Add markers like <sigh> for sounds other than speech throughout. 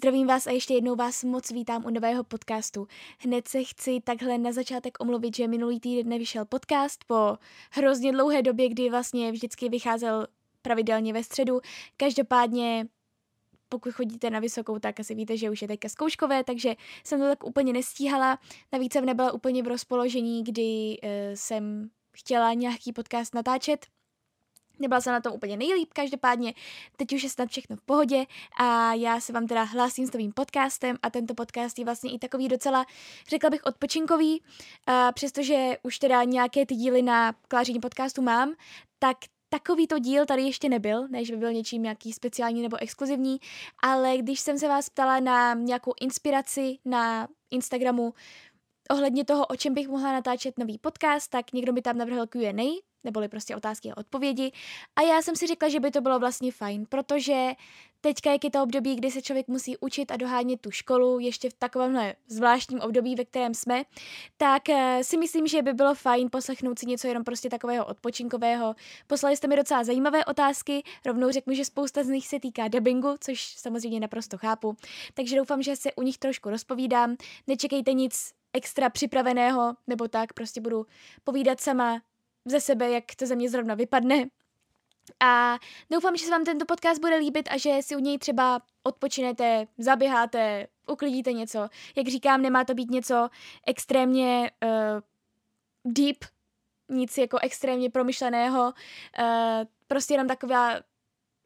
Zdravím vás a ještě jednou vás moc vítám u nového podcastu. Hned se chci takhle na začátek omluvit, že minulý týden nevyšel podcast po hrozně dlouhé době, kdy vlastně vždycky vycházel pravidelně ve středu. Každopádně pokud chodíte na vysokou, tak asi víte, že už je teďka zkouškové, takže jsem to tak úplně nestíhala. Navíc jsem nebyla úplně v rozpoložení, kdy uh, jsem chtěla nějaký podcast natáčet, Nebyla jsem na tom úplně nejlíp, každopádně teď už je snad všechno v pohodě a já se vám teda hlásím s novým podcastem a tento podcast je vlastně i takový docela, řekla bych, odpočinkový, a přestože už teda nějaké ty díly na kláření podcastu mám, tak Takovýto díl tady ještě nebyl, než by byl něčím nějaký speciální nebo exkluzivní, ale když jsem se vás ptala na nějakou inspiraci na Instagramu ohledně toho, o čem bych mohla natáčet nový podcast, tak někdo mi tam navrhl Q&A, neboli prostě otázky a odpovědi. A já jsem si řekla, že by to bylo vlastně fajn, protože teďka, jak je to období, kdy se člověk musí učit a dohánět tu školu, ještě v takovémhle zvláštním období, ve kterém jsme, tak uh, si myslím, že by bylo fajn poslechnout si něco jenom prostě takového odpočinkového. Poslali jste mi docela zajímavé otázky, rovnou řeknu, že spousta z nich se týká dubbingu, což samozřejmě naprosto chápu. Takže doufám, že se u nich trošku rozpovídám. Nečekejte nic extra připraveného, nebo tak, prostě budu povídat sama ze sebe, jak to ze mě zrovna vypadne. A doufám, že se vám tento podcast bude líbit a že si u něj třeba odpočinete, zaběháte, uklidíte něco. Jak říkám, nemá to být něco extrémně uh, deep, nic jako extrémně promyšleného, uh, prostě jenom taková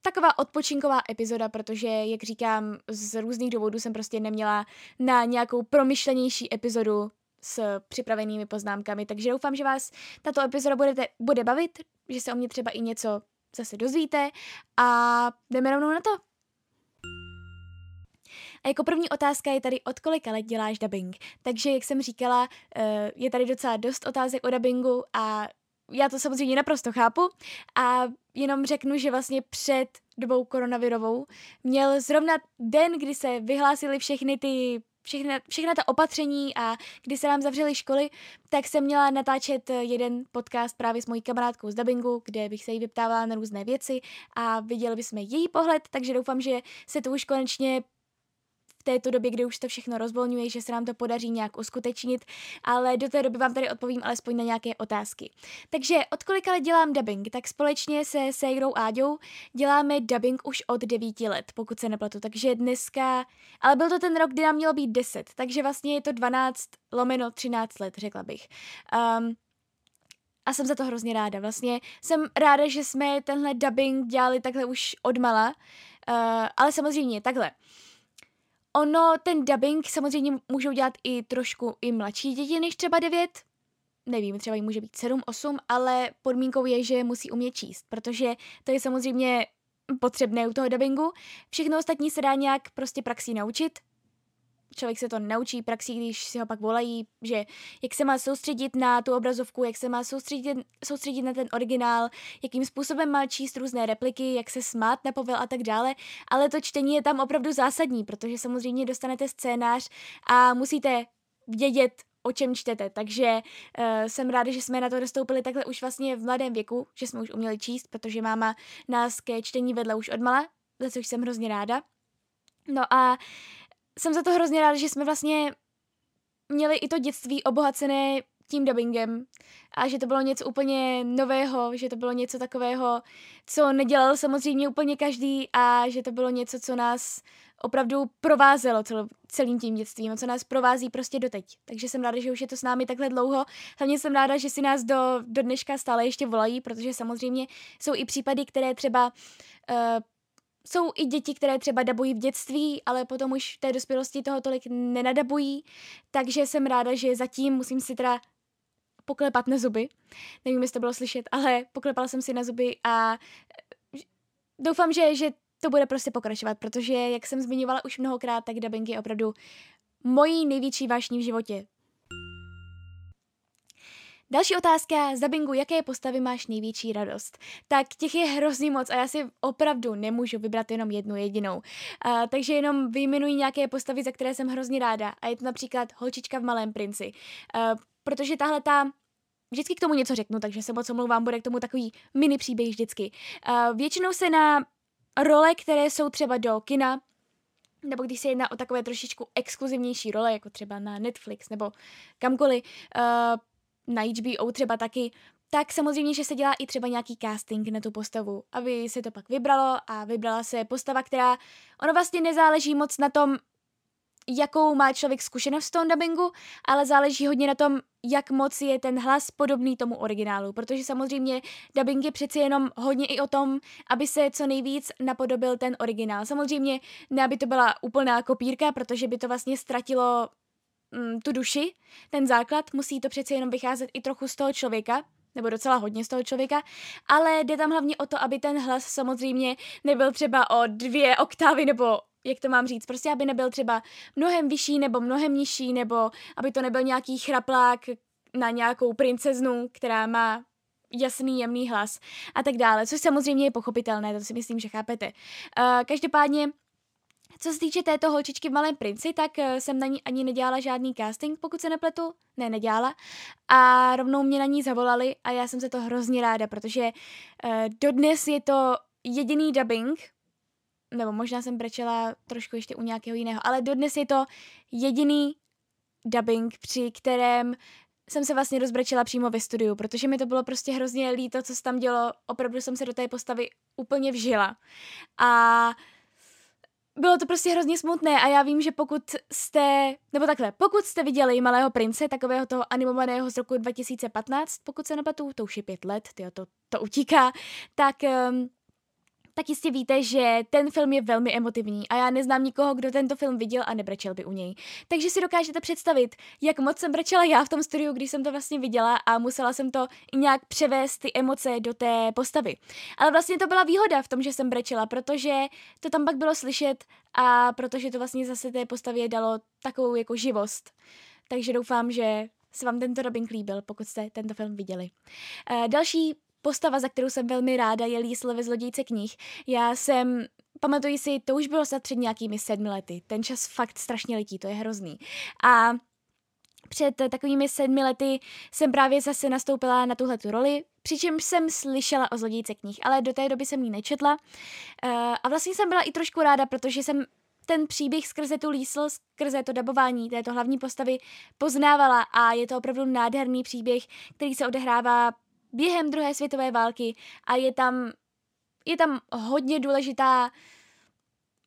taková odpočinková epizoda, protože, jak říkám, z různých důvodů jsem prostě neměla na nějakou promyšlenější epizodu s připravenými poznámkami, takže doufám, že vás tato epizoda budete, bude bavit, že se o mě třeba i něco zase dozvíte a jdeme rovnou na to. A jako první otázka je tady, od kolika let děláš dubbing? Takže, jak jsem říkala, eh, je tady docela dost otázek o dubbingu a já to samozřejmě naprosto chápu a jenom řeknu, že vlastně před dobou koronavirovou měl zrovna den, kdy se vyhlásily všechny ty všechna, všechna ta opatření a když se nám zavřely školy, tak jsem měla natáčet jeden podcast právě s mojí kamarádkou z dubbingu, kde bych se jí vyptávala na různé věci a viděli bychom její pohled, takže doufám, že se to už konečně této době, kdy už to všechno rozvolňuje, že se nám to podaří nějak uskutečnit, ale do té doby vám tady odpovím alespoň na nějaké otázky. Takže od kolika let dělám dubbing? Tak společně se Sejrou Áďou děláme dubbing už od 9 let, pokud se nepletu. Takže dneska, ale byl to ten rok, kdy nám mělo být 10, takže vlastně je to 12 lomeno 13 let, řekla bych. Um, a jsem za to hrozně ráda. Vlastně jsem ráda, že jsme tenhle dubbing dělali takhle už odmala, uh, ale samozřejmě takhle. Ono, ten dubbing samozřejmě můžou dělat i trošku i mladší děti než třeba 9, nevím, třeba jim může být 7, 8, ale podmínkou je, že musí umět číst, protože to je samozřejmě potřebné u toho dubbingu. Všechno ostatní se dá nějak prostě praxí naučit, člověk se to naučí praxí, když si ho pak volají, že jak se má soustředit na tu obrazovku, jak se má soustředit, soustředit na ten originál, jakým způsobem má číst různé repliky, jak se smát na povel a tak dále, ale to čtení je tam opravdu zásadní, protože samozřejmě dostanete scénář a musíte vědět, o čem čtete. Takže uh, jsem ráda, že jsme na to dostoupili takhle už vlastně v mladém věku, že jsme už uměli číst, protože máma nás ke čtení vedla už odmala, za což jsem hrozně ráda. No a jsem za to hrozně ráda, že jsme vlastně měli i to dětství obohacené tím dubbingem a že to bylo něco úplně nového, že to bylo něco takového, co nedělal samozřejmě úplně každý a že to bylo něco, co nás opravdu provázelo cel, celým tím dětstvím co nás provází prostě doteď. Takže jsem ráda, že už je to s námi takhle dlouho. Hlavně jsem ráda, že si nás do, do dneška stále ještě volají, protože samozřejmě jsou i případy, které třeba uh, jsou i děti, které třeba dabují v dětství, ale potom už v té dospělosti toho tolik nenadabují, takže jsem ráda, že zatím musím si teda poklepat na zuby. Nevím, jestli to bylo slyšet, ale poklepala jsem si na zuby a doufám, že, že to bude prostě pokračovat, protože, jak jsem zmiňovala už mnohokrát, tak dubbing je opravdu mojí největší vášní v životě. Další otázka z dubbingu, jaké postavy máš největší radost? Tak těch je hrozně moc a já si opravdu nemůžu vybrat jenom jednu jedinou. Uh, takže jenom vyjmenuji nějaké postavy, za které jsem hrozně ráda. A je to například holčička v Malém princi. Uh, protože tahle ta vždycky k tomu něco řeknu, takže se moc omlouvám, bude k tomu takový mini příběh vždycky. Většinou se na role, které jsou třeba do kina, nebo když se jedná o takové trošičku exkluzivnější role, jako třeba na Netflix nebo kamkoliv, na HBO třeba taky, tak samozřejmě, že se dělá i třeba nějaký casting na tu postavu, aby se to pak vybralo a vybrala se postava, která, ono vlastně nezáleží moc na tom, jakou má člověk zkušenost v tom dubbingu, ale záleží hodně na tom, jak moc je ten hlas podobný tomu originálu, protože samozřejmě dubbing je přeci jenom hodně i o tom, aby se co nejvíc napodobil ten originál. Samozřejmě ne, aby to byla úplná kopírka, protože by to vlastně ztratilo mm, tu duši, ten základ, musí to přeci jenom vycházet i trochu z toho člověka, nebo docela hodně z toho člověka, ale jde tam hlavně o to, aby ten hlas samozřejmě nebyl třeba o dvě oktávy nebo jak to mám říct, prostě aby nebyl třeba mnohem vyšší nebo mnohem nižší, nebo aby to nebyl nějaký chraplák na nějakou princeznu, která má jasný, jemný hlas a tak dále, což samozřejmě je pochopitelné, to si myslím, že chápete. Uh, každopádně co se týče této holčičky v Malém princi, tak uh, jsem na ní ani nedělala žádný casting, pokud se nepletu. Ne, nedělala. A rovnou mě na ní zavolali a já jsem se to hrozně ráda, protože uh, dodnes je to jediný dubbing, nebo možná jsem brečela trošku ještě u nějakého jiného, ale dodnes je to jediný dubbing, při kterém jsem se vlastně rozbrečela přímo ve studiu, protože mi to bylo prostě hrozně líto, co se tam dělo, opravdu jsem se do té postavy úplně vžila. A bylo to prostě hrozně smutné a já vím, že pokud jste, nebo takhle, pokud jste viděli Malého prince, takového toho animovaného z roku 2015, pokud se nepletu, to už je pět let, tyjo, to, to utíká, tak um, tak jistě víte, že ten film je velmi emotivní a já neznám nikoho, kdo tento film viděl a nebrečel by u něj. Takže si dokážete představit, jak moc jsem brečela já v tom studiu, když jsem to vlastně viděla a musela jsem to nějak převést ty emoce do té postavy. Ale vlastně to byla výhoda v tom, že jsem brečela, protože to tam pak bylo slyšet a protože to vlastně zase té postavě dalo takovou jako živost. Takže doufám, že se vám tento dubbing líbil, pokud jste tento film viděli. Uh, další postava, za kterou jsem velmi ráda, je Liesl ve Zlodějce knih. Já jsem pamatuji si, to už bylo snad před nějakými sedmi lety. Ten čas fakt strašně letí, to je hrozný. A před takovými sedmi lety jsem právě zase nastoupila na tuhle tu roli, přičemž jsem slyšela o zlodějce knih, ale do té doby jsem ji nečetla. Uh, a vlastně jsem byla i trošku ráda, protože jsem ten příběh skrze tu Lísl, skrze to dabování této hlavní postavy poznávala a je to opravdu nádherný příběh, který se odehrává během druhé světové války a je tam, je tam hodně důležitá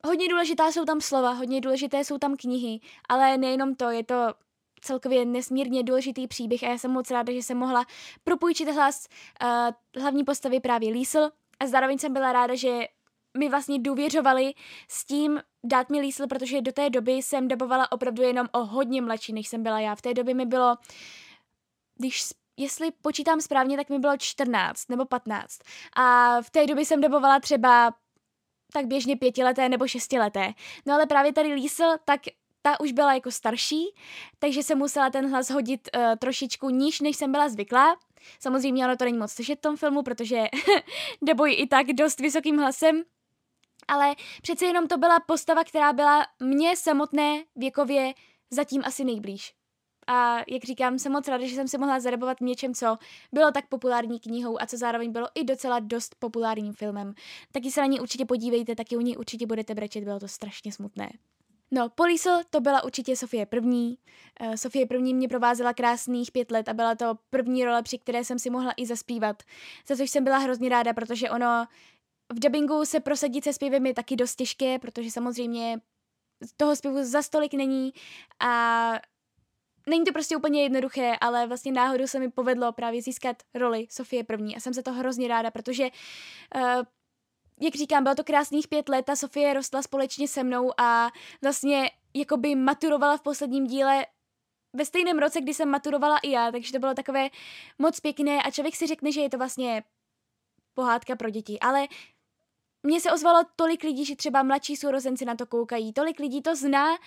Hodně důležitá jsou tam slova, hodně důležité jsou tam knihy, ale nejenom to, je to celkově nesmírně důležitý příběh a já jsem moc ráda, že jsem mohla propůjčit hlas uh, hlavní postavy právě Lísl a zároveň jsem byla ráda, že mi vlastně důvěřovali s tím dát mi Lísl, protože do té doby jsem dabovala opravdu jenom o hodně mladší, než jsem byla já. V té době mi bylo, když jestli počítám správně, tak mi bylo 14 nebo 15. A v té době jsem dobovala třeba tak běžně pětileté nebo šestileté. No ale právě tady Lísl, tak ta už byla jako starší, takže jsem musela ten hlas hodit uh, trošičku níž, než jsem byla zvyklá. Samozřejmě ono to není moc slyšet v tom filmu, protože <laughs> debojí i tak dost vysokým hlasem. Ale přece jenom to byla postava, která byla mně samotné věkově zatím asi nejblíž a jak říkám, jsem moc ráda, že jsem si mohla zarebovat něčem, co bylo tak populární knihou a co zároveň bylo i docela dost populárním filmem. Taky se na ní určitě podívejte, taky u ní určitě budete brečet, bylo to strašně smutné. No, Polísl to byla určitě Sofie první. Uh, Sofie první mě provázela krásných pět let a byla to první role, při které jsem si mohla i zaspívat. Za což jsem byla hrozně ráda, protože ono v dubbingu se prosadit se zpěvem je taky dost těžké, protože samozřejmě toho zpěvu za stolik není a není to prostě úplně jednoduché, ale vlastně náhodou se mi povedlo právě získat roli Sofie první a jsem se to hrozně ráda, protože uh, jak říkám, bylo to krásných pět let a Sofie rostla společně se mnou a vlastně jakoby maturovala v posledním díle ve stejném roce, kdy jsem maturovala i já, takže to bylo takové moc pěkné a člověk si řekne, že je to vlastně pohádka pro děti, ale mně se ozvalo tolik lidí, že třeba mladší sourozenci na to koukají, tolik lidí to zná,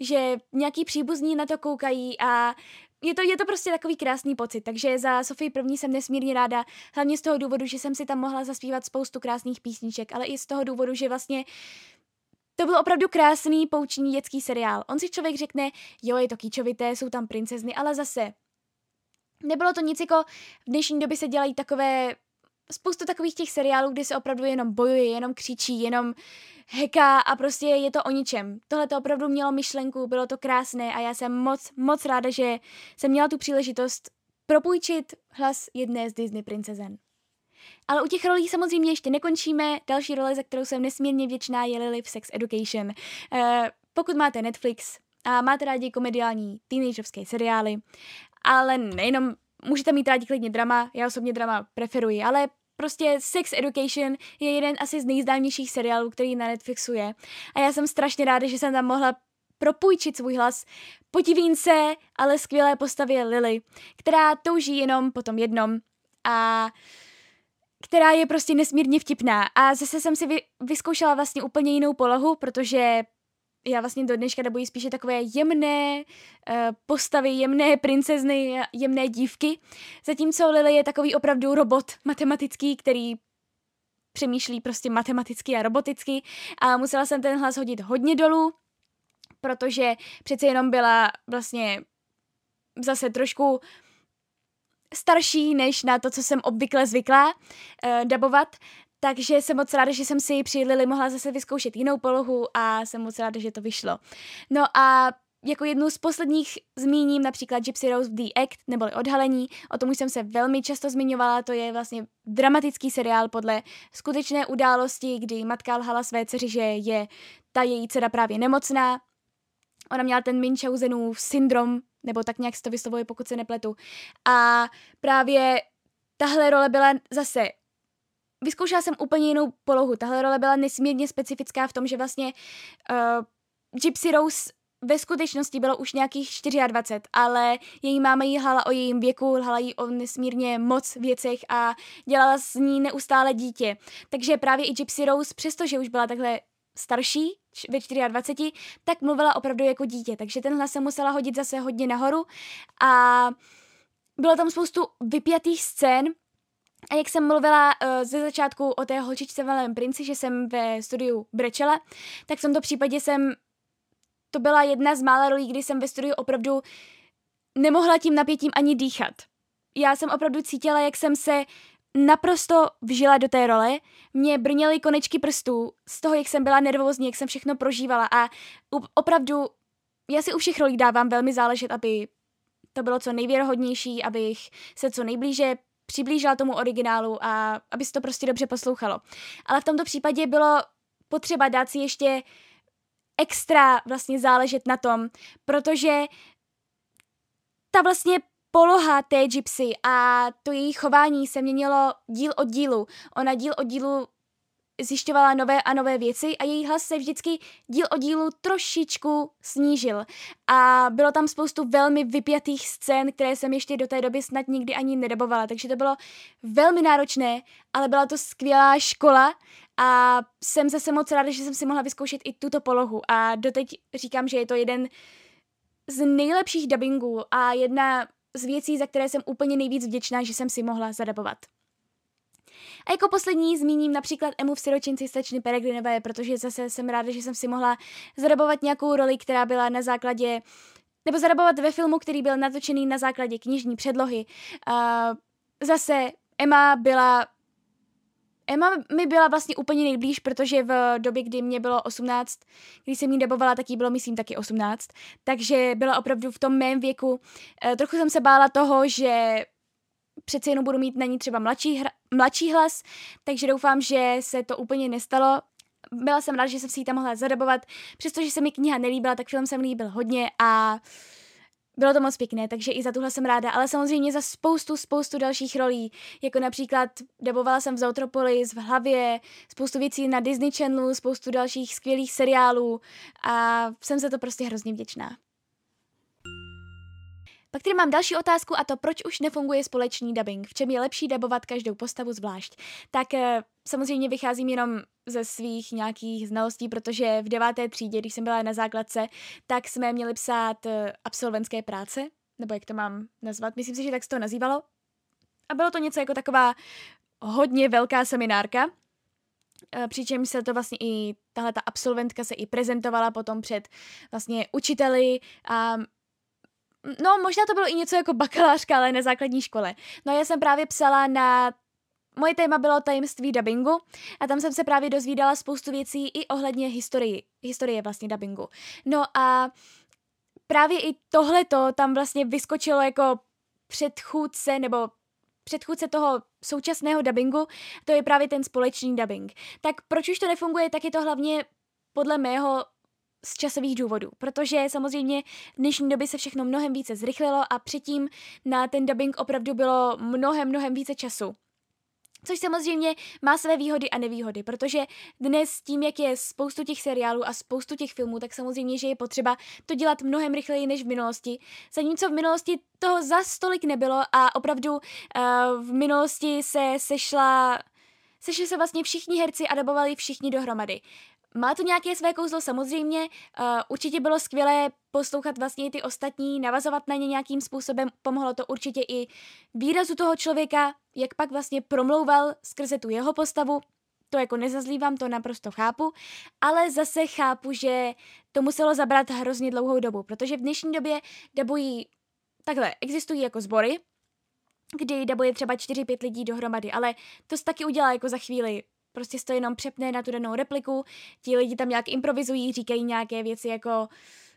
že nějaký příbuzní na to koukají a je to, je to prostě takový krásný pocit, takže za Sofii první jsem nesmírně ráda, hlavně z toho důvodu, že jsem si tam mohla zaspívat spoustu krásných písniček, ale i z toho důvodu, že vlastně to byl opravdu krásný pouční dětský seriál. On si člověk řekne, jo, je to kýčovité, jsou tam princezny, ale zase nebylo to nic jako v dnešní době se dělají takové spoustu takových těch seriálů, kde se opravdu jenom bojuje, jenom křičí, jenom heká a prostě je to o ničem. Tohle to opravdu mělo myšlenku, bylo to krásné a já jsem moc, moc ráda, že jsem měla tu příležitost propůjčit hlas jedné z Disney princezen. Ale u těch rolí samozřejmě ještě nekončíme. Další role, za kterou jsem nesmírně vděčná, je Lily v Sex Education. Uh, pokud máte Netflix a máte rádi komediální teenagerovské seriály, ale nejenom můžete mít rádi klidně drama, já osobně drama preferuji, ale prostě Sex Education je jeden asi z nejznámějších seriálů, který na Netflixu je. A já jsem strašně ráda, že jsem tam mohla propůjčit svůj hlas podivínce, ale skvělé postavě Lily, která touží jenom po tom jednom a která je prostě nesmírně vtipná. A zase jsem si vy, vyzkoušela vlastně úplně jinou polohu, protože já vlastně do dneška dobuji spíše takové jemné uh, postavy, jemné princezny, jemné dívky, zatímco Lily je takový opravdu robot matematický, který přemýšlí prostě matematicky a roboticky. A musela jsem ten hlas hodit hodně dolů, protože přece jenom byla vlastně zase trošku starší než na to, co jsem obvykle zvyklá uh, dabovat, takže jsem moc ráda, že jsem si při Lily mohla zase vyzkoušet jinou polohu a jsem moc ráda, že to vyšlo. No a jako jednu z posledních zmíním například Gypsy Rose The Act, neboli Odhalení, o tom už jsem se velmi často zmiňovala, to je vlastně dramatický seriál podle skutečné události, kdy matka lhala své dceři, že je ta její dcera právě nemocná. Ona měla ten Munchausenův syndrom, nebo tak nějak se to vyslovuje, pokud se nepletu. A právě tahle role byla zase vyzkoušela jsem úplně jinou polohu. Tahle role byla nesmírně specifická v tom, že vlastně uh, Gypsy Rose ve skutečnosti bylo už nějakých 24, ale její máma jí lhala o jejím věku, lhala jí o nesmírně moc věcech a dělala z ní neustále dítě. Takže právě i Gypsy Rose, přestože už byla takhle starší, ve 24, tak mluvila opravdu jako dítě, takže tenhle se musela hodit zase hodně nahoru a bylo tam spoustu vypjatých scén, a jak jsem mluvila uh, ze začátku o té holčičce Malém princi, že jsem ve studiu brečela, tak v tomto případě jsem, to byla jedna z mála rolí, kdy jsem ve studiu opravdu nemohla tím napětím ani dýchat. Já jsem opravdu cítila, jak jsem se naprosto vžila do té role. Mě brněly konečky prstů z toho, jak jsem byla nervózní, jak jsem všechno prožívala a opravdu já si u všech rolí dávám velmi záležet, aby to bylo co nejvěrohodnější, abych se co nejblíže přiblížila tomu originálu a aby se to prostě dobře poslouchalo. Ale v tomto případě bylo potřeba dát si ještě extra vlastně záležet na tom, protože ta vlastně poloha té gypsy a to její chování se měnilo díl od dílu. Ona díl od dílu zjišťovala nové a nové věci a její hlas se vždycky díl o dílu trošičku snížil. A bylo tam spoustu velmi vypjatých scén, které jsem ještě do té doby snad nikdy ani nedabovala, takže to bylo velmi náročné, ale byla to skvělá škola a jsem zase moc ráda, že jsem si mohla vyzkoušet i tuto polohu a doteď říkám, že je to jeden z nejlepších dubbingů a jedna z věcí, za které jsem úplně nejvíc vděčná, že jsem si mohla zadabovat. A jako poslední zmíním například Emu v siročinci slečny Peregrinové, protože zase jsem ráda, že jsem si mohla zarabovat nějakou roli, která byla na základě nebo zarabovat ve filmu, který byl natočený na základě knižní předlohy. Uh, zase Emma byla Emma mi byla vlastně úplně nejblíž, protože v době, kdy mě bylo 18, když jsem jí dabovala, tak jí bylo, myslím, taky 18. Takže byla opravdu v tom mém věku. E, trochu jsem se bála toho, že přeci jenom budu mít na ní třeba mladší, hra, mladší hlas, takže doufám, že se to úplně nestalo. Byla jsem ráda, že jsem si ji tam mohla zadabovat, přestože se mi kniha nelíbila, tak film jsem líbil hodně a bylo to moc pěkné, takže i za tuhle jsem ráda, ale samozřejmě za spoustu, spoustu dalších rolí, jako například dabovala jsem v Zootropolis, v hlavě, spoustu věcí na Disney Channelu, spoustu dalších skvělých seriálů a jsem za to prostě hrozně vděčná. Pak tady mám další otázku a to, proč už nefunguje společný dubbing, v čem je lepší dabovat každou postavu zvlášť. Tak eh, samozřejmě vycházím jenom ze svých nějakých znalostí, protože v deváté třídě, když jsem byla na základce, tak jsme měli psát eh, absolventské práce nebo jak to mám nazvat, myslím si, že tak se to nazývalo. A bylo to něco jako taková hodně velká seminárka, eh, přičemž se to vlastně i tahle ta absolventka se i prezentovala potom před vlastně učiteli a no možná to bylo i něco jako bakalářka, ale na základní škole. No já jsem právě psala na Moje téma bylo tajemství dubbingu a tam jsem se právě dozvídala spoustu věcí i ohledně historii, historie vlastně dubbingu. No a právě i tohleto tam vlastně vyskočilo jako předchůdce nebo předchůdce toho současného dubbingu, to je právě ten společný dubbing. Tak proč už to nefunguje, tak je to hlavně podle mého z časových důvodů, protože samozřejmě v dnešní době se všechno mnohem více zrychlilo a předtím na ten dubbing opravdu bylo mnohem, mnohem více času. Což samozřejmě má své výhody a nevýhody, protože dnes tím, jak je spoustu těch seriálů a spoustu těch filmů, tak samozřejmě, že je potřeba to dělat mnohem rychleji než v minulosti. Zatímco v minulosti toho za stolik nebylo a opravdu uh, v minulosti se sešla sešli se vlastně všichni herci a dabovali všichni dohromady. Má to nějaké své kouzlo samozřejmě, uh, určitě bylo skvělé poslouchat vlastně ty ostatní, navazovat na ně nějakým způsobem, pomohlo to určitě i výrazu toho člověka, jak pak vlastně promlouval skrze tu jeho postavu, to jako nezazlívám, to naprosto chápu, ale zase chápu, že to muselo zabrat hrozně dlouhou dobu, protože v dnešní době dabují, takhle, existují jako sbory, kdy dabuje třeba 4-5 lidí dohromady, ale to se taky udělá jako za chvíli prostě to jenom přepne na tu danou repliku, ti lidi tam nějak improvizují, říkají nějaké věci jako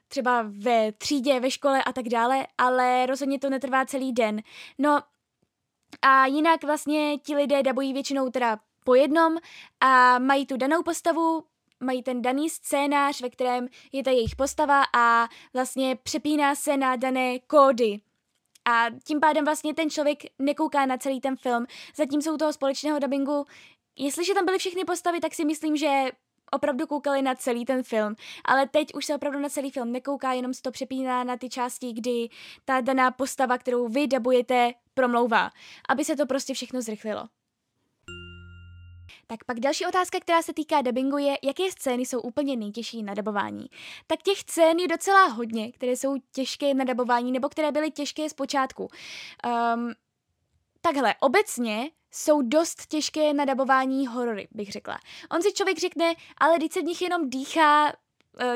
třeba ve třídě, ve škole a tak dále, ale rozhodně to netrvá celý den. No a jinak vlastně ti lidé dabují většinou teda po jednom a mají tu danou postavu, mají ten daný scénář, ve kterém je ta jejich postava a vlastně přepíná se na dané kódy. A tím pádem vlastně ten člověk nekouká na celý ten film. Zatímco u toho společného dubbingu jestliže tam byly všechny postavy, tak si myslím, že opravdu koukali na celý ten film, ale teď už se opravdu na celý film nekouká, jenom se to přepíná na ty části, kdy ta daná postava, kterou vy dabujete, promlouvá, aby se to prostě všechno zrychlilo. Tak pak další otázka, která se týká dubbingu je, jaké scény jsou úplně nejtěžší na dabování. Tak těch scén je docela hodně, které jsou těžké na dabování nebo které byly těžké zpočátku. Um, takhle, obecně jsou dost těžké na dabování horory, bych řekla. On si člověk řekne, ale teď se v nich jenom dýchá,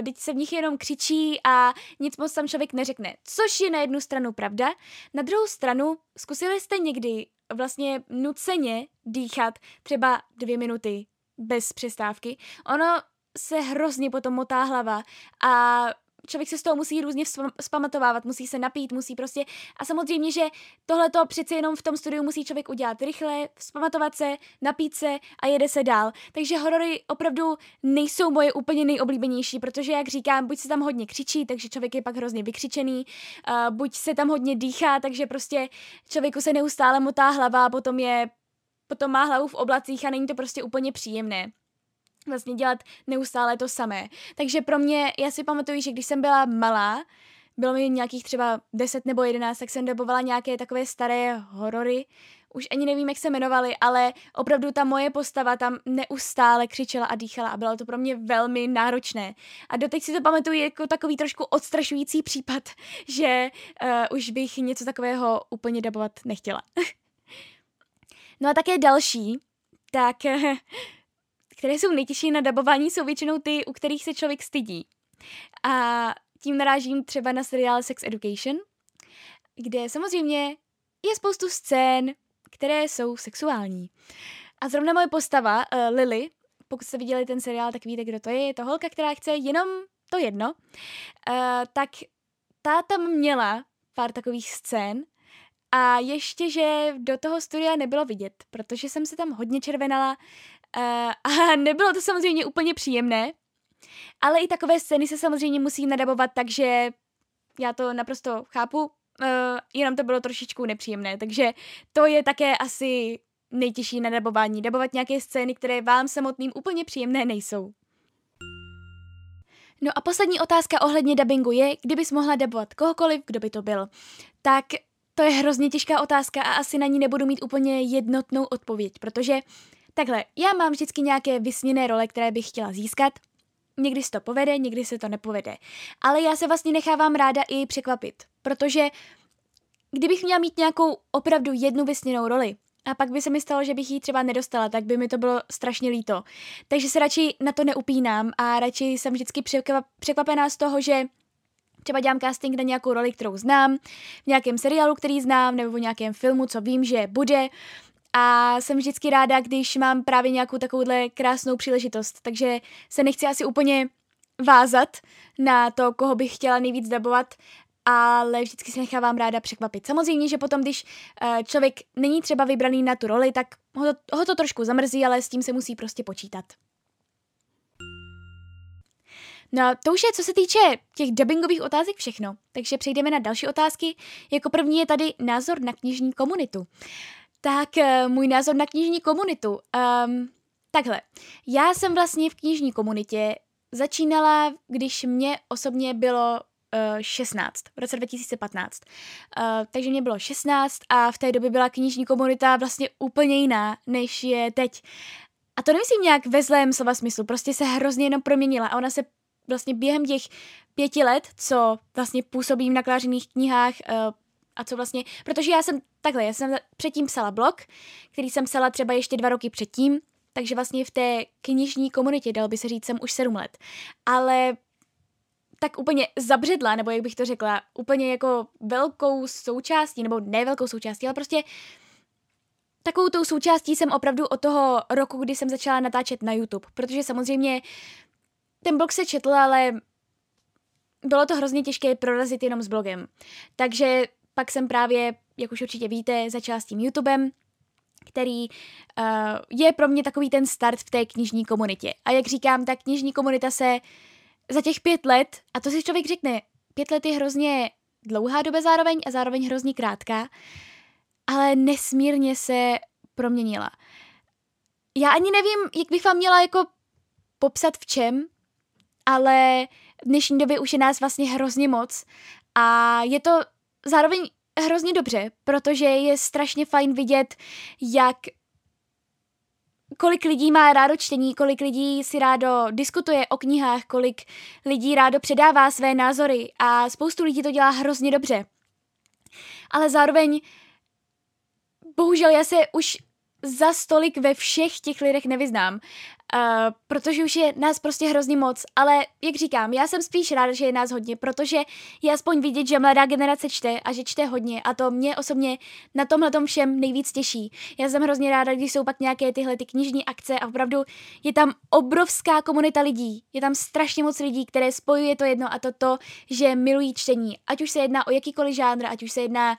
teď se v nich jenom křičí a nic moc tam člověk neřekne. Což je na jednu stranu pravda. Na druhou stranu, zkusili jste někdy vlastně nuceně dýchat třeba dvě minuty bez přestávky. Ono se hrozně potom motá hlava a člověk se z toho musí různě spamatovávat, musí se napít, musí prostě a samozřejmě, že tohle to přeci jenom v tom studiu musí člověk udělat rychle, vzpamatovat se, napít se a jede se dál. Takže horory opravdu nejsou moje úplně nejoblíbenější, protože jak říkám, buď se tam hodně křičí, takže člověk je pak hrozně vykřičený, uh, buď se tam hodně dýchá, takže prostě člověku se neustále motá hlava, potom je potom má hlavu v oblacích a není to prostě úplně příjemné vlastně dělat neustále to samé. Takže pro mě, já si pamatuju, že když jsem byla malá, bylo mi nějakých třeba 10 nebo 11, tak jsem dobovala nějaké takové staré horory, už ani nevím, jak se jmenovaly, ale opravdu ta moje postava tam neustále křičela a dýchala a bylo to pro mě velmi náročné. A doteď si to pamatuju jako takový trošku odstrašující případ, <laughs> že uh, už bych něco takového úplně dabovat nechtěla. <laughs> no a také další, tak <laughs> které jsou nejtěžší na dabování, jsou většinou ty, u kterých se člověk stydí. A tím narážím třeba na seriál Sex Education, kde samozřejmě je spoustu scén, které jsou sexuální. A zrovna moje postava, uh, Lily, pokud jste viděli ten seriál, tak víte, kdo to je. Je to holka, která chce jenom to jedno. Uh, tak ta tam měla pár takových scén a ještě, že do toho studia nebylo vidět, protože jsem se tam hodně červenala, <laughs> a nebylo to samozřejmě úplně příjemné, ale i takové scény se samozřejmě musí nadabovat, takže já to naprosto chápu, uh, jenom to bylo trošičku nepříjemné, takže to je také asi nejtěžší na dabování, dabovat nějaké scény, které vám samotným úplně příjemné nejsou. No a poslední otázka ohledně dubbingu je, kdybys mohla dabovat kohokoliv, kdo by to byl. Tak to je hrozně těžká otázka a asi na ní nebudu mít úplně jednotnou odpověď, protože Takhle, já mám vždycky nějaké vysněné role, které bych chtěla získat. Někdy se to povede, někdy se to nepovede. Ale já se vlastně nechávám ráda i překvapit, protože kdybych měla mít nějakou opravdu jednu vysněnou roli, a pak by se mi stalo, že bych ji třeba nedostala, tak by mi to bylo strašně líto. Takže se radši na to neupínám a radši jsem vždycky překvapená z toho, že třeba dělám casting na nějakou roli, kterou znám, v nějakém seriálu, který znám, nebo v nějakém filmu, co vím, že bude. A jsem vždycky ráda, když mám právě nějakou takovouhle krásnou příležitost. Takže se nechci asi úplně vázat na to, koho bych chtěla nejvíc dabovat, ale vždycky se nechávám ráda překvapit. Samozřejmě, že potom, když uh, člověk není třeba vybraný na tu roli, tak ho to, ho to trošku zamrzí, ale s tím se musí prostě počítat. No to už je, co se týče těch dubbingových otázek všechno. Takže přejdeme na další otázky. Jako první je tady názor na knižní komunitu. Tak uh, můj názor na knižní komunitu. Um, takhle, já jsem vlastně v knižní komunitě začínala, když mě osobně bylo 16, v roce 2015. Uh, takže mě bylo 16 a v té době byla knižní komunita vlastně úplně jiná, než je teď. A to nemyslím nějak ve zlém slova smyslu, prostě se hrozně jenom proměnila a ona se vlastně během těch pěti let, co vlastně působím v naklářených knihách uh, a co vlastně, protože já jsem takhle, já jsem předtím psala blog, který jsem psala třeba ještě dva roky předtím, takže vlastně v té knižní komunitě, dal by se říct, jsem už sedm let. Ale tak úplně zabředla, nebo jak bych to řekla, úplně jako velkou součástí, nebo ne velkou součástí, ale prostě takovou tou součástí jsem opravdu od toho roku, kdy jsem začala natáčet na YouTube, protože samozřejmě ten blog se četl, ale bylo to hrozně těžké prorazit jenom s blogem. Takže pak jsem právě, jak už určitě víte, začala s tím YouTubem, který uh, je pro mě takový ten start v té knižní komunitě. A jak říkám, ta knižní komunita se za těch pět let, a to si člověk řekne, pět let je hrozně dlouhá doba zároveň a zároveň hrozně krátká, ale nesmírně se proměnila. Já ani nevím, jak bych vám měla jako popsat v čem, ale v dnešní době už je nás vlastně hrozně moc a je to zároveň hrozně dobře, protože je strašně fajn vidět, jak kolik lidí má rádo čtení, kolik lidí si rádo diskutuje o knihách, kolik lidí rádo předává své názory a spoustu lidí to dělá hrozně dobře. Ale zároveň, bohužel já se už za stolik ve všech těch lidech nevyznám. Uh, protože už je nás prostě hrozně moc, ale jak říkám, já jsem spíš ráda, že je nás hodně, protože je aspoň vidět, že mladá generace čte a že čte hodně a to mě osobně na tomhle všem nejvíc těší. Já jsem hrozně ráda, když jsou pak nějaké tyhle ty knižní akce a opravdu je tam obrovská komunita lidí, je tam strašně moc lidí, které spojuje to jedno a to to, že milují čtení, ať už se jedná o jakýkoliv žánr, ať už se jedná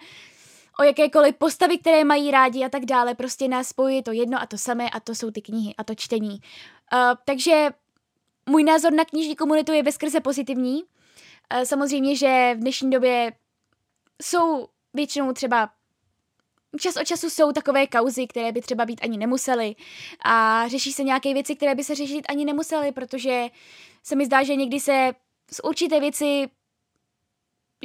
o jakékoliv postavy, které mají rádi a tak dále. Prostě nás spojuje to jedno a to samé a to jsou ty knihy a to čtení. Uh, takže můj názor na knižní komunitu je veskrze pozitivní. Uh, samozřejmě, že v dnešní době jsou většinou třeba čas od času jsou takové kauzy, které by třeba být ani nemusely a řeší se nějaké věci, které by se řešit ani nemusely, protože se mi zdá, že někdy se z určité věci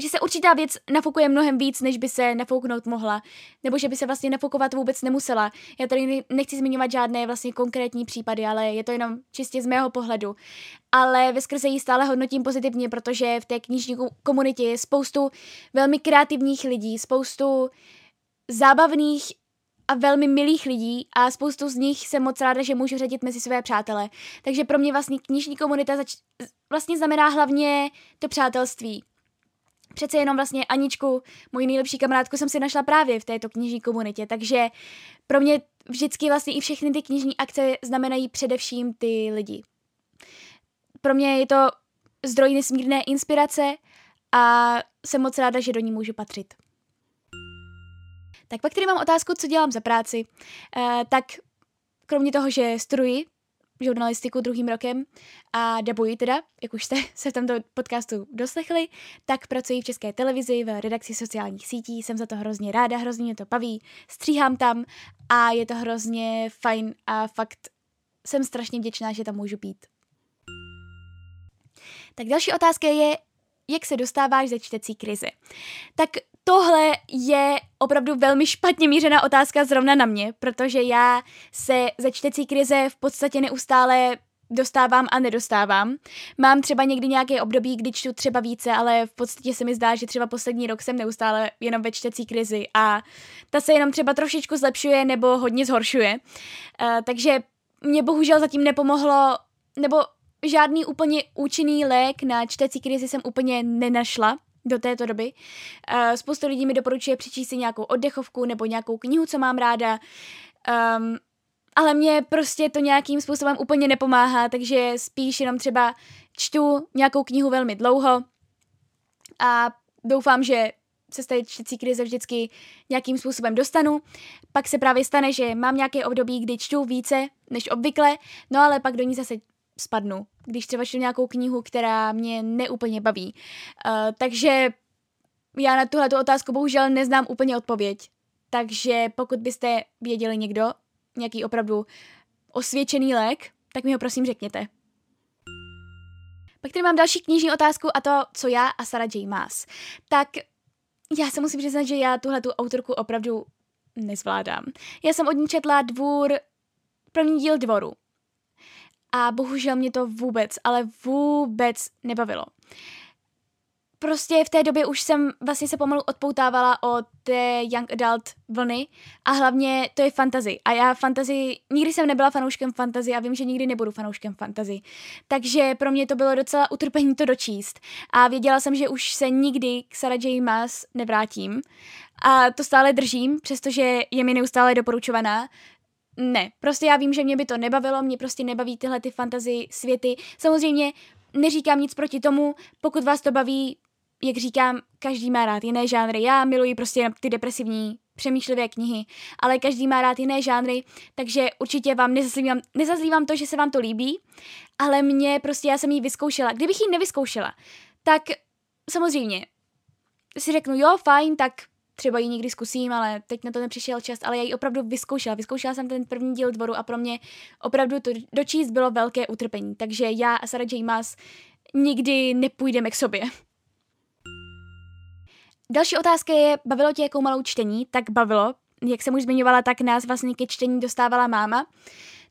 že se určitá věc nafokuje mnohem víc, než by se nafouknout mohla, nebo že by se vlastně nafokovat vůbec nemusela. Já tady nechci zmiňovat žádné vlastně konkrétní případy, ale je to jenom čistě z mého pohledu. Ale ve skrze ji stále hodnotím pozitivně, protože v té knižní komunitě je spoustu velmi kreativních lidí, spoustu zábavných a velmi milých lidí a spoustu z nich jsem moc ráda, že můžu řadit mezi své přátele. Takže pro mě vlastně knižní komunita zač- vlastně znamená hlavně to přátelství přece jenom vlastně Aničku, moji nejlepší kamarádku, jsem si našla právě v této knižní komunitě, takže pro mě vždycky vlastně i všechny ty knižní akce znamenají především ty lidi. Pro mě je to zdroj nesmírné inspirace a jsem moc ráda, že do ní můžu patřit. Tak pak tady mám otázku, co dělám za práci. Uh, tak kromě toho, že studuji žurnalistiku druhým rokem a dabuji teda, jak už jste <laughs> se v tomto podcastu doslechli, tak pracuji v České televizi v redakci sociálních sítí, jsem za to hrozně ráda, hrozně mě to baví, stříhám tam a je to hrozně fajn a fakt jsem strašně vděčná, že tam můžu být. Tak další otázka je, jak se dostáváš ze čtecí krize. Tak tohle je opravdu velmi špatně mířená otázka zrovna na mě, protože já se ze čtecí krize v podstatě neustále dostávám a nedostávám. Mám třeba někdy nějaké období, kdy čtu třeba více, ale v podstatě se mi zdá, že třeba poslední rok jsem neustále jenom ve čtecí krizi a ta se jenom třeba trošičku zlepšuje nebo hodně zhoršuje. Uh, takže mě bohužel zatím nepomohlo, nebo žádný úplně účinný lék na čtecí krizi jsem úplně nenašla do této doby. Uh, spoustu lidí mi doporučuje přečíst si nějakou oddechovku nebo nějakou knihu, co mám ráda. Um, ale mě prostě to nějakým způsobem úplně nepomáhá, takže spíš jenom třeba čtu nějakou knihu velmi dlouho a doufám, že se z té čtecí krize vždycky nějakým způsobem dostanu. Pak se právě stane, že mám nějaké období, kdy čtu více než obvykle, no ale pak do ní zase spadnu, když třeba čtu nějakou knihu, která mě neúplně baví. Uh, takže já na tuhle otázku bohužel neznám úplně odpověď. Takže pokud byste věděli někdo, nějaký opravdu osvědčený lék, tak mi ho prosím řekněte. Pak tady mám další knižní otázku a to, co já a Sarah J. Maas. Tak já se musím přiznat, že já tuhle tu autorku opravdu nezvládám. Já jsem od ní četla dvůr, první díl dvoru. A bohužel mě to vůbec, ale vůbec nebavilo prostě v té době už jsem vlastně se pomalu odpoutávala od té young adult vlny a hlavně to je fantasy. A já fantasy, nikdy jsem nebyla fanouškem fantasy a vím, že nikdy nebudu fanouškem fantasy. Takže pro mě to bylo docela utrpení to dočíst. A věděla jsem, že už se nikdy k Sarah J. Maas nevrátím. A to stále držím, přestože je mi neustále doporučovaná. Ne, prostě já vím, že mě by to nebavilo, mě prostě nebaví tyhle ty fantasy světy. Samozřejmě neříkám nic proti tomu, pokud vás to baví, jak říkám, každý má rád jiné žánry. Já miluji prostě ty depresivní, přemýšlivé knihy, ale každý má rád jiné žánry, takže určitě vám nezazlívám, nezazlívám to, že se vám to líbí, ale mě prostě, já jsem ji vyzkoušela. Kdybych ji nevyzkoušela, tak samozřejmě si řeknu, jo, fajn, tak třeba ji někdy zkusím, ale teď na to nepřišel čas, ale já ji opravdu vyzkoušela. Vyzkoušela jsem ten první díl dvoru a pro mě opravdu to dočíst bylo velké utrpení. Takže já a Sarah J. Maas nikdy nepůjdeme k sobě. Další otázka je, bavilo tě jakou malou čtení? Tak bavilo. Jak jsem už zmiňovala, tak nás vlastně ke čtení dostávala máma.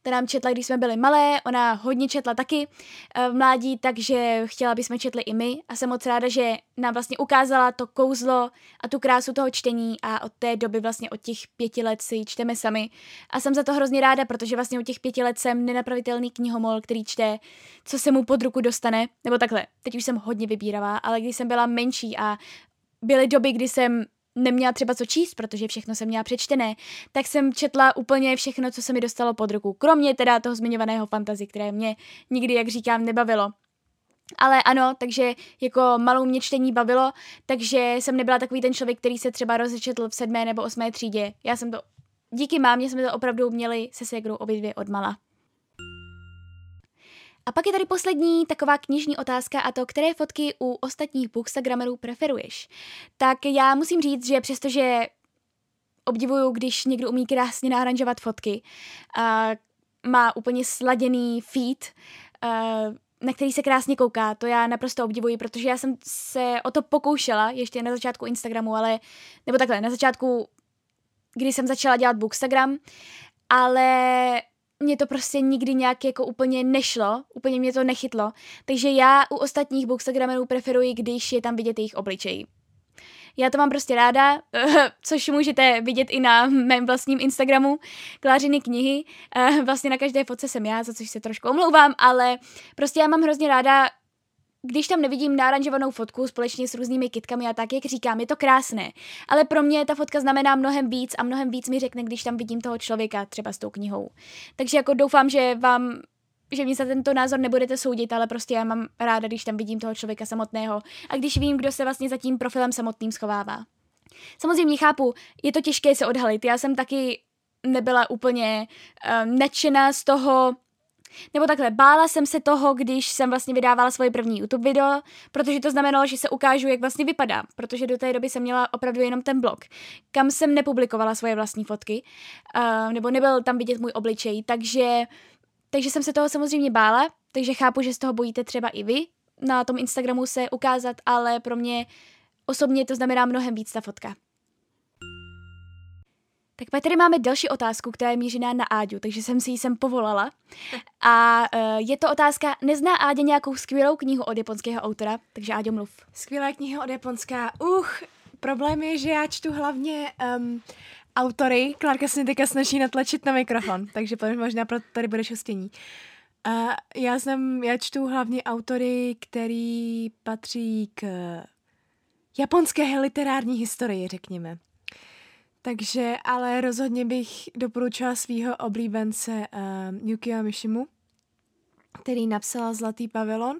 Ta nám četla, když jsme byli malé, ona hodně četla taky eh, v mládí, takže chtěla, aby jsme četli i my a jsem moc ráda, že nám vlastně ukázala to kouzlo a tu krásu toho čtení a od té doby vlastně od těch pěti let si čteme sami. A jsem za to hrozně ráda, protože vlastně od těch pěti let jsem nenapravitelný knihomol, který čte, co se mu pod ruku dostane, nebo takhle, teď už jsem hodně vybíravá, ale když jsem byla menší a byly doby, kdy jsem neměla třeba co číst, protože všechno jsem měla přečtené, tak jsem četla úplně všechno, co se mi dostalo pod ruku. Kromě teda toho zmiňovaného fantazy, které mě nikdy, jak říkám, nebavilo. Ale ano, takže jako malou mě čtení bavilo, takže jsem nebyla takový ten člověk, který se třeba rozečetl v sedmé nebo osmé třídě. Já jsem to, díky mámě jsme to opravdu měli se ségrou obě dvě odmala. A pak je tady poslední taková knižní otázka a to, které fotky u ostatních bookstagramerů preferuješ. Tak já musím říct, že přestože obdivuju, když někdo umí krásně naranžovat fotky, a má úplně sladěný feed, na který se krásně kouká, to já naprosto obdivuji, protože já jsem se o to pokoušela ještě na začátku Instagramu, ale, nebo takhle, na začátku, kdy jsem začala dělat Bookstagram, ale mě to prostě nikdy nějak jako úplně nešlo, úplně mě to nechytlo, takže já u ostatních bookstagramerů preferuji, když je tam vidět jejich obličej. Já to mám prostě ráda, <laughs> což můžete vidět i na mém vlastním Instagramu, Klářiny knihy. Eh, vlastně na každé fotce jsem já, za což se trošku omlouvám, ale prostě já mám hrozně ráda když tam nevidím náranžovanou fotku společně s různými kitkami a tak, jak říkám, je to krásné. Ale pro mě ta fotka znamená mnohem víc a mnohem víc mi řekne, když tam vidím toho člověka třeba s tou knihou. Takže jako doufám, že vám že mě za tento názor nebudete soudit, ale prostě já mám ráda, když tam vidím toho člověka samotného a když vím, kdo se vlastně za tím profilem samotným schovává. Samozřejmě chápu, je to těžké se odhalit. Já jsem taky nebyla úplně uh, nadšená z toho, nebo takhle, bála jsem se toho, když jsem vlastně vydávala svoje první YouTube video, protože to znamenalo, že se ukážu, jak vlastně vypadám, protože do té doby jsem měla opravdu jenom ten blog, kam jsem nepublikovala svoje vlastní fotky, uh, nebo nebyl tam vidět můj obličej, takže, takže jsem se toho samozřejmě bála, takže chápu, že z toho bojíte třeba i vy, na tom Instagramu se ukázat, ale pro mě osobně to znamená mnohem víc ta fotka. Tak pak tady máme další otázku, která je mířená na Áďu, takže jsem si ji sem povolala. A uh, je to otázka, nezná Áďa nějakou skvělou knihu od japonského autora? Takže Áďo, mluv. Skvělá kniha od Japonska. Uch, problém je, že já čtu hlavně um, autory. Klárka se mi teďka snaží natlačit na mikrofon, <laughs> takže možná pro tady bude šustění. Uh, já jsem, já čtu hlavně autory, který patří k japonské literární historii, řekněme. Takže, ale rozhodně bych doporučila svého oblíbence uh, Yukio Mishimu, který napsal Zlatý pavilon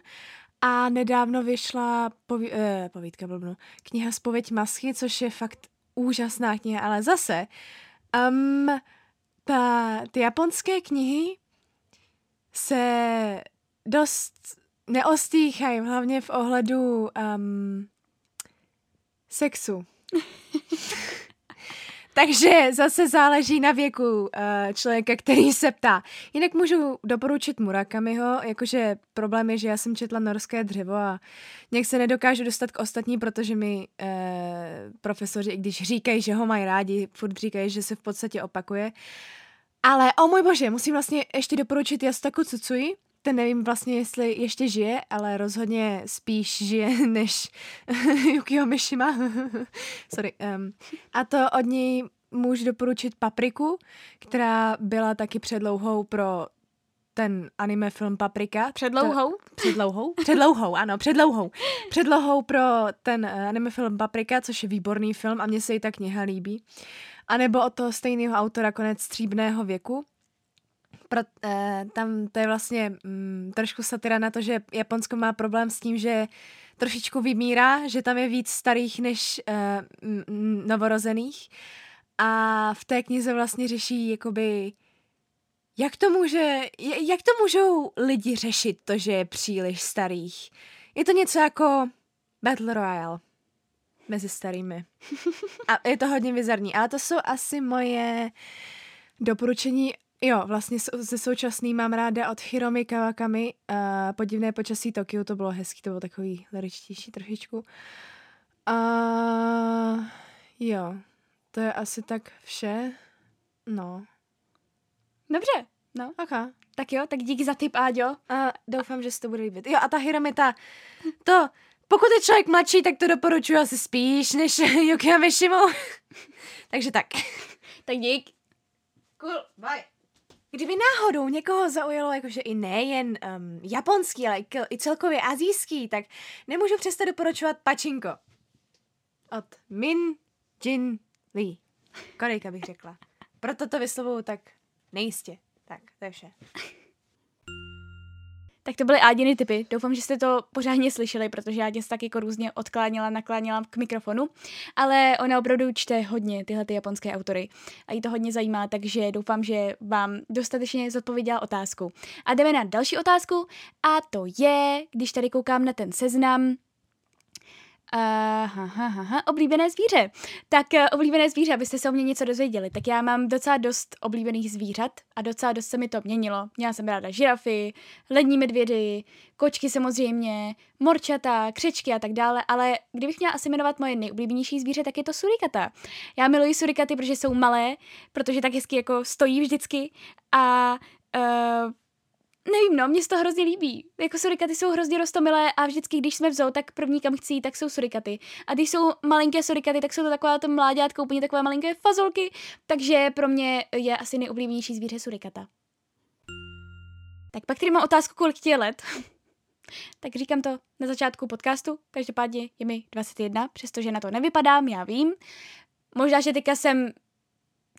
a nedávno vyšla poví, uh, povídka, blbnu, kniha Spověď masky, což je fakt úžasná kniha, ale zase um, ta, ty japonské knihy se dost neostýchají, hlavně v ohledu um, sexu. <laughs> Takže zase záleží na věku uh, člověka, který se ptá. Jinak můžu doporučit Murakamiho, jakože problém je, že já jsem četla norské dřevo a nějak se nedokážu dostat k ostatní, protože mi uh, profesoři, i když říkají, že ho mají rádi, furt říkají, že se v podstatě opakuje. Ale o můj bože, musím vlastně ještě doporučit Yastaku Tsutsui, ten nevím vlastně, jestli ještě žije, ale rozhodně spíš žije <laughs> než <laughs> Yukio Mishima. <laughs> Sorry. Um, a to od něj můžu doporučit Papriku, která byla taky předlouhou pro ten anime film Paprika. Předlouhou? To, předlouhou? Předlouhou, ano, předlouhou. Předlouhou pro ten eh, anime film Paprika, což je výborný film a mně se i ta kniha líbí. A nebo od toho stejného autora Konec stříbného věku, pro, eh, tam to je vlastně mm, trošku satira na to, že Japonsko má problém s tím, že trošičku vymírá, že tam je víc starých než eh, novorozených. A v té knize vlastně řeší jakoby jak to může, jak to můžou lidi řešit to, že je příliš starých? Je to něco jako Battle Royale mezi starými. <laughs> A je to hodně vizarní, ale to jsou asi moje doporučení Jo, vlastně ze současný mám ráda od Hiromi Kawakami uh, Podivné počasí Tokio, to bylo hezký, to bylo takový liričtější trošičku. Uh, jo, to je asi tak vše. No. Dobře, no. Aha. Tak jo, tak díky za tip, Áďo. A doufám, že se to bude líbit. Jo, a ta Hiromita, to, pokud je člověk mladší, tak to doporučuji asi spíš, než <laughs> Yukio Mishimu. <laughs> Takže tak. tak dík. Cool, bye. Kdyby náhodou někoho zaujalo jakože i nejen um, japonský, ale i celkově azijský, tak nemůžu přestat doporučovat pačinko. Od Min Jin Lee. Korejka bych řekla. Proto to vyslovuju tak nejistě. Tak, to je vše. Tak to byly Ádiny typy. Doufám, že jste to pořádně slyšeli, protože Ádě se tak jako různě odkláněla, nakláněla k mikrofonu. Ale ona opravdu čte hodně tyhle ty japonské autory a jí to hodně zajímá, takže doufám, že vám dostatečně zodpověděla otázku. A jdeme na další otázku a to je, když tady koukám na ten seznam, Aha, aha, aha, oblíbené zvíře. Tak uh, oblíbené zvíře, abyste se o mě něco dozvěděli, tak já mám docela dost oblíbených zvířat a docela dost se mi to měnilo. Měla jsem ráda žirafy, lední medvědy, kočky samozřejmě, morčata, křečky a tak dále, ale kdybych měla asi jmenovat moje nejoblíbenější zvíře, tak je to surikata. Já miluji surikaty, protože jsou malé, protože tak hezky jako stojí vždycky a uh, nevím, no, mě se to hrozně líbí. Jako surikaty jsou hrozně rostomilé a vždycky, když jsme v tak první kam chci tak jsou surikaty. A když jsou malinké surikaty, tak jsou to taková to mláďátka, úplně takové malinké fazolky, takže pro mě je asi nejoblíbenější zvíře surikata. Tak pak tady mám otázku, kolik ti je let. <laughs> tak říkám to na začátku podcastu, každopádně je mi 21, přestože na to nevypadám, já vím. Možná, že teďka jsem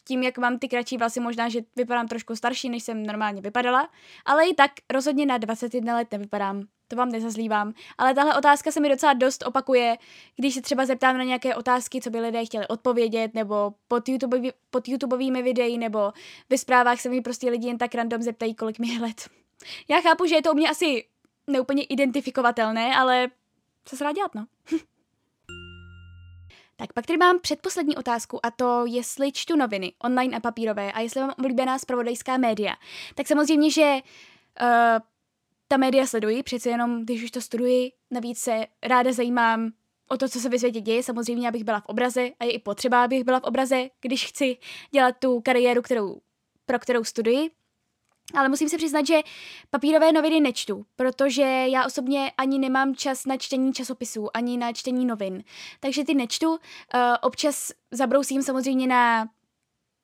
tím, jak mám ty kratší vlasy, možná, že vypadám trošku starší, než jsem normálně vypadala, ale i tak rozhodně na 21 let nevypadám. To vám nezazlívám. Ale tahle otázka se mi docela dost opakuje, když se třeba zeptám na nějaké otázky, co by lidé chtěli odpovědět, nebo pod, YouTube, pod YouTubeovými videi, nebo ve zprávách se mi prostě lidi jen tak random zeptají, kolik mi je let. Já chápu, že je to u mě asi neúplně identifikovatelné, ale co se dá dělat, no. <laughs> Tak pak tady mám předposlední otázku a to, jestli čtu noviny, online a papírové a jestli mám oblíbená spravodajská média. Tak samozřejmě, že uh, ta média sleduji, přece jenom když už to studuji, navíc se ráda zajímám o to, co se ve světě děje, samozřejmě, abych byla v obraze a je i potřeba, abych byla v obraze, když chci dělat tu kariéru, kterou, pro kterou studuji. Ale musím se přiznat, že papírové noviny nečtu, protože já osobně ani nemám čas na čtení časopisů, ani na čtení novin. Takže ty nečtu. Uh, občas zabrousím samozřejmě na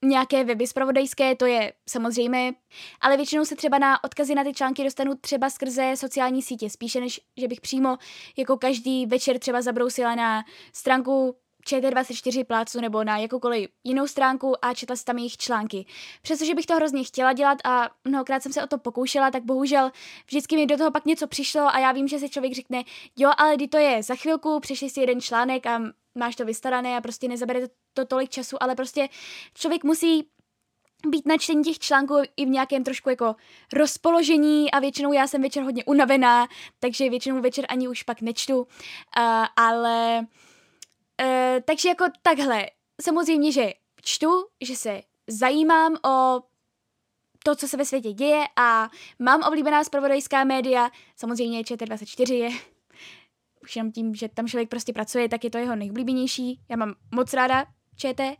nějaké weby zpravodajské, to je samozřejmě, ale většinou se třeba na odkazy na ty články dostanu třeba skrze sociální sítě, spíše než že bych přímo jako každý večer třeba zabrousila na stránku ČT24 plácu nebo na jakoukoliv jinou stránku a četla si tam jejich články. Přestože bych to hrozně chtěla dělat a mnohokrát jsem se o to pokoušela, tak bohužel vždycky mi do toho pak něco přišlo a já vím, že si člověk řekne, jo, ale kdy to je? Za chvilku, přešli si jeden článek a máš to vystarané a prostě nezabere to, to tolik času, ale prostě člověk musí být na čtení těch článků i v nějakém trošku jako rozpoložení a většinou já jsem večer hodně unavená, takže většinou večer ani už pak nečtu, uh, ale uh, takže jako takhle, samozřejmě, že čtu, že se zajímám o to, co se ve světě děje a mám oblíbená zpravodajská média, samozřejmě ČT24 je <laughs> už jenom tím, že tam člověk prostě pracuje, tak je to jeho nejoblíbenější. Já mám moc ráda ČT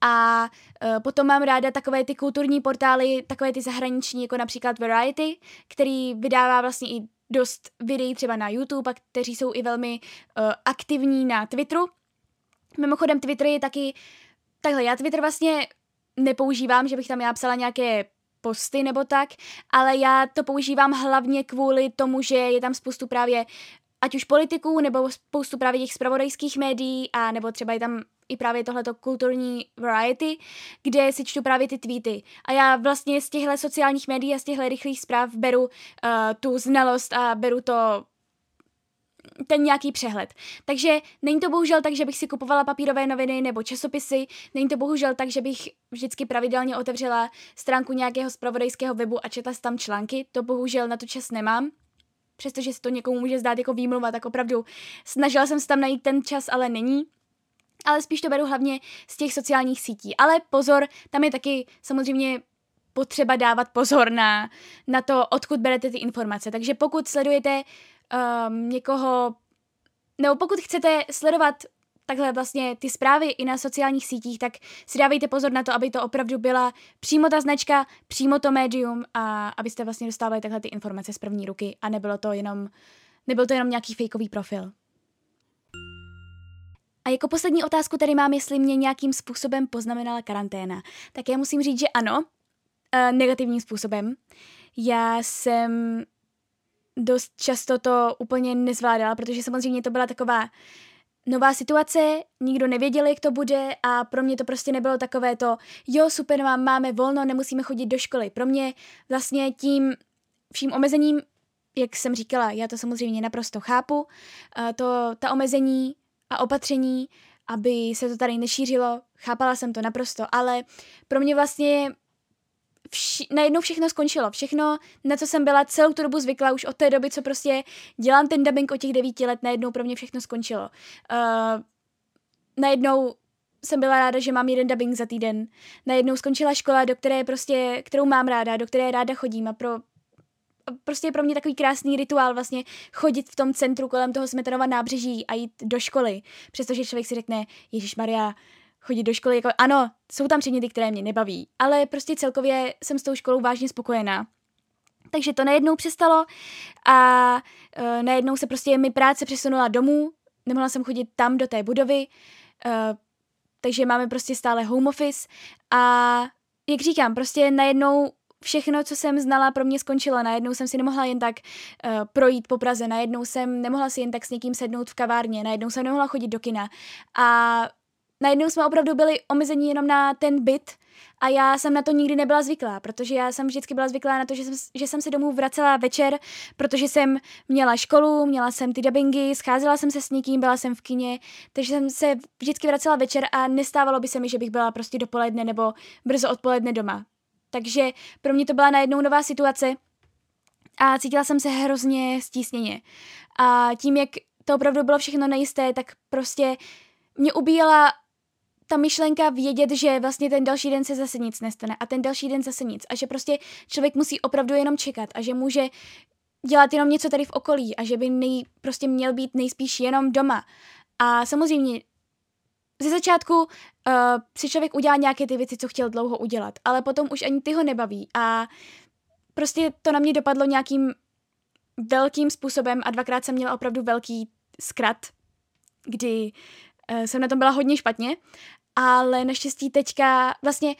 a uh, potom mám ráda takové ty kulturní portály, takové ty zahraniční, jako například Variety, který vydává vlastně i dost videí třeba na YouTube a kteří jsou i velmi uh, aktivní na Twitteru. Mimochodem Twitter je taky, takhle já Twitter vlastně nepoužívám, že bych tam já psala nějaké posty nebo tak, ale já to používám hlavně kvůli tomu, že je tam spoustu právě ať už politiků, nebo spoustu právě těch spravodajských médií, a nebo třeba je tam i právě tohleto kulturní variety, kde si čtu právě ty tweety. A já vlastně z těchto sociálních médií a z těchto rychlých zpráv beru uh, tu znalost a beru to ten nějaký přehled. Takže není to bohužel tak, že bych si kupovala papírové noviny nebo časopisy, není to bohužel tak, že bych vždycky pravidelně otevřela stránku nějakého spravodajského webu a četla tam články, to bohužel na to čas nemám přestože se to někomu může zdát jako výmluva, tak opravdu snažila jsem se tam najít ten čas, ale není. Ale spíš to beru hlavně z těch sociálních sítí. Ale pozor, tam je taky samozřejmě potřeba dávat pozor na, na to, odkud berete ty informace. Takže pokud sledujete um, někoho, nebo pokud chcete sledovat takhle vlastně ty zprávy i na sociálních sítích, tak si dávejte pozor na to, aby to opravdu byla přímo ta značka, přímo to médium a abyste vlastně dostávali takhle ty informace z první ruky a nebylo to jenom, nebyl to jenom nějaký fejkový profil. A jako poslední otázku tady mám, jestli mě nějakým způsobem poznamenala karanténa. Tak já musím říct, že ano, e, negativním způsobem. Já jsem dost často to úplně nezvládala, protože samozřejmě to byla taková nová situace, nikdo nevěděl, jak to bude a pro mě to prostě nebylo takové to, jo, super, mám, máme volno, nemusíme chodit do školy. Pro mě vlastně tím vším omezením, jak jsem říkala, já to samozřejmě naprosto chápu, to, ta omezení a opatření, aby se to tady nešířilo, chápala jsem to naprosto, ale pro mě vlastně vši- najednou všechno skončilo. Všechno, na co jsem byla celou tu dobu zvyklá, už od té doby, co prostě dělám ten dubbing od těch devíti let, najednou pro mě všechno skončilo. Uh, najednou jsem byla ráda, že mám jeden dubbing za týden. Najednou skončila škola, do které prostě, kterou mám ráda, do které ráda chodím a pro prostě je pro mě takový krásný rituál vlastně chodit v tom centru kolem toho Smetanova nábřeží a jít do školy. Přestože člověk si řekne, Ježíš Maria, chodit do školy, jako ano, jsou tam předměty, které mě nebaví, ale prostě celkově jsem s tou školou vážně spokojená. Takže to najednou přestalo a uh, najednou se prostě mi práce přesunula domů, nemohla jsem chodit tam do té budovy, uh, takže máme prostě stále home office a jak říkám, prostě najednou všechno, co jsem znala, pro mě skončilo. Najednou jsem si nemohla jen tak uh, projít po Praze, najednou jsem nemohla si jen tak s někým sednout v kavárně, najednou jsem nemohla chodit do kina. A najednou jsme opravdu byli omezení jenom na ten byt a já jsem na to nikdy nebyla zvyklá, protože já jsem vždycky byla zvyklá na to, že jsem, že jsem se domů vracela večer, protože jsem měla školu, měla jsem ty dubbingy, scházela jsem se s někým, byla jsem v kině, takže jsem se vždycky vracela večer a nestávalo by se mi, že bych byla prostě dopoledne nebo brzo odpoledne doma. Takže pro mě to byla najednou nová situace a cítila jsem se hrozně stísněně. A tím, jak to opravdu bylo všechno nejisté, tak prostě mě ubíjela ta myšlenka vědět, že vlastně ten další den se zase nic nestane a ten další den zase nic a že prostě člověk musí opravdu jenom čekat a že může dělat jenom něco tady v okolí a že by nej, prostě měl být nejspíš jenom doma. A samozřejmě ze začátku uh, si člověk udělá nějaké ty věci, co chtěl dlouho udělat, ale potom už ani ty ho nebaví a prostě to na mě dopadlo nějakým velkým způsobem a dvakrát jsem měla opravdu velký zkrat, kdy uh, jsem na tom byla hodně špatně, ale naštěstí teďka vlastně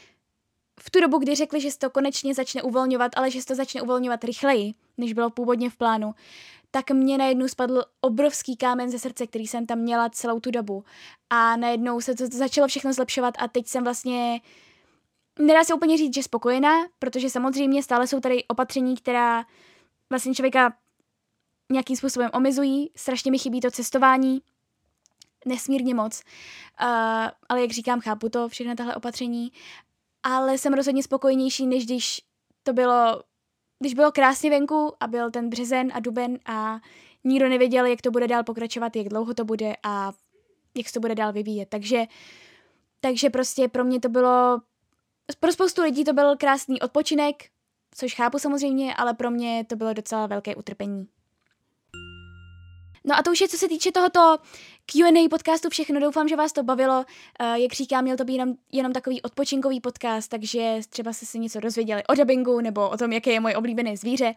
v tu dobu, kdy řekli, že se to konečně začne uvolňovat, ale že se to začne uvolňovat rychleji, než bylo původně v plánu, tak mě najednou spadl obrovský kámen ze srdce, který jsem tam měla celou tu dobu. A najednou se to začalo všechno zlepšovat a teď jsem vlastně nedá se úplně říct, že spokojená, protože samozřejmě stále jsou tady opatření, která vlastně člověka nějakým způsobem omezují. Strašně mi chybí to cestování, nesmírně moc. Uh, ale jak říkám, chápu to, všechny tahle opatření. Ale jsem rozhodně spokojnější, než když to bylo když bylo krásně venku a byl ten březen a duben a nikdo nevěděl, jak to bude dál pokračovat, jak dlouho to bude a jak se to bude dál vyvíjet. Takže, takže prostě pro mě to bylo, pro spoustu lidí to byl krásný odpočinek, což chápu samozřejmě, ale pro mě to bylo docela velké utrpení. No a to už je, co se týče tohoto Q&A podcastu všechno. Doufám, že vás to bavilo. Uh, jak říkám, měl to být jenom, jenom takový odpočinkový podcast, takže třeba se si něco dozvěděli o dubbingu nebo o tom, jaké je moje oblíbené zvíře.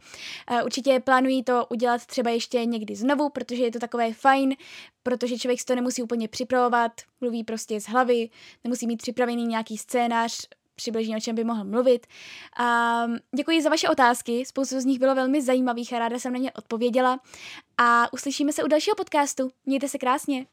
Uh, určitě plánuji to udělat třeba ještě někdy znovu, protože je to takové fajn, protože člověk si to nemusí úplně připravovat, mluví prostě z hlavy, nemusí mít připravený nějaký scénář, přibližně o čem by mohl mluvit. A děkuji za vaše otázky, spoustu z nich bylo velmi zajímavých a ráda jsem na ně odpověděla. A uslyšíme se u dalšího podcastu. Mějte se krásně.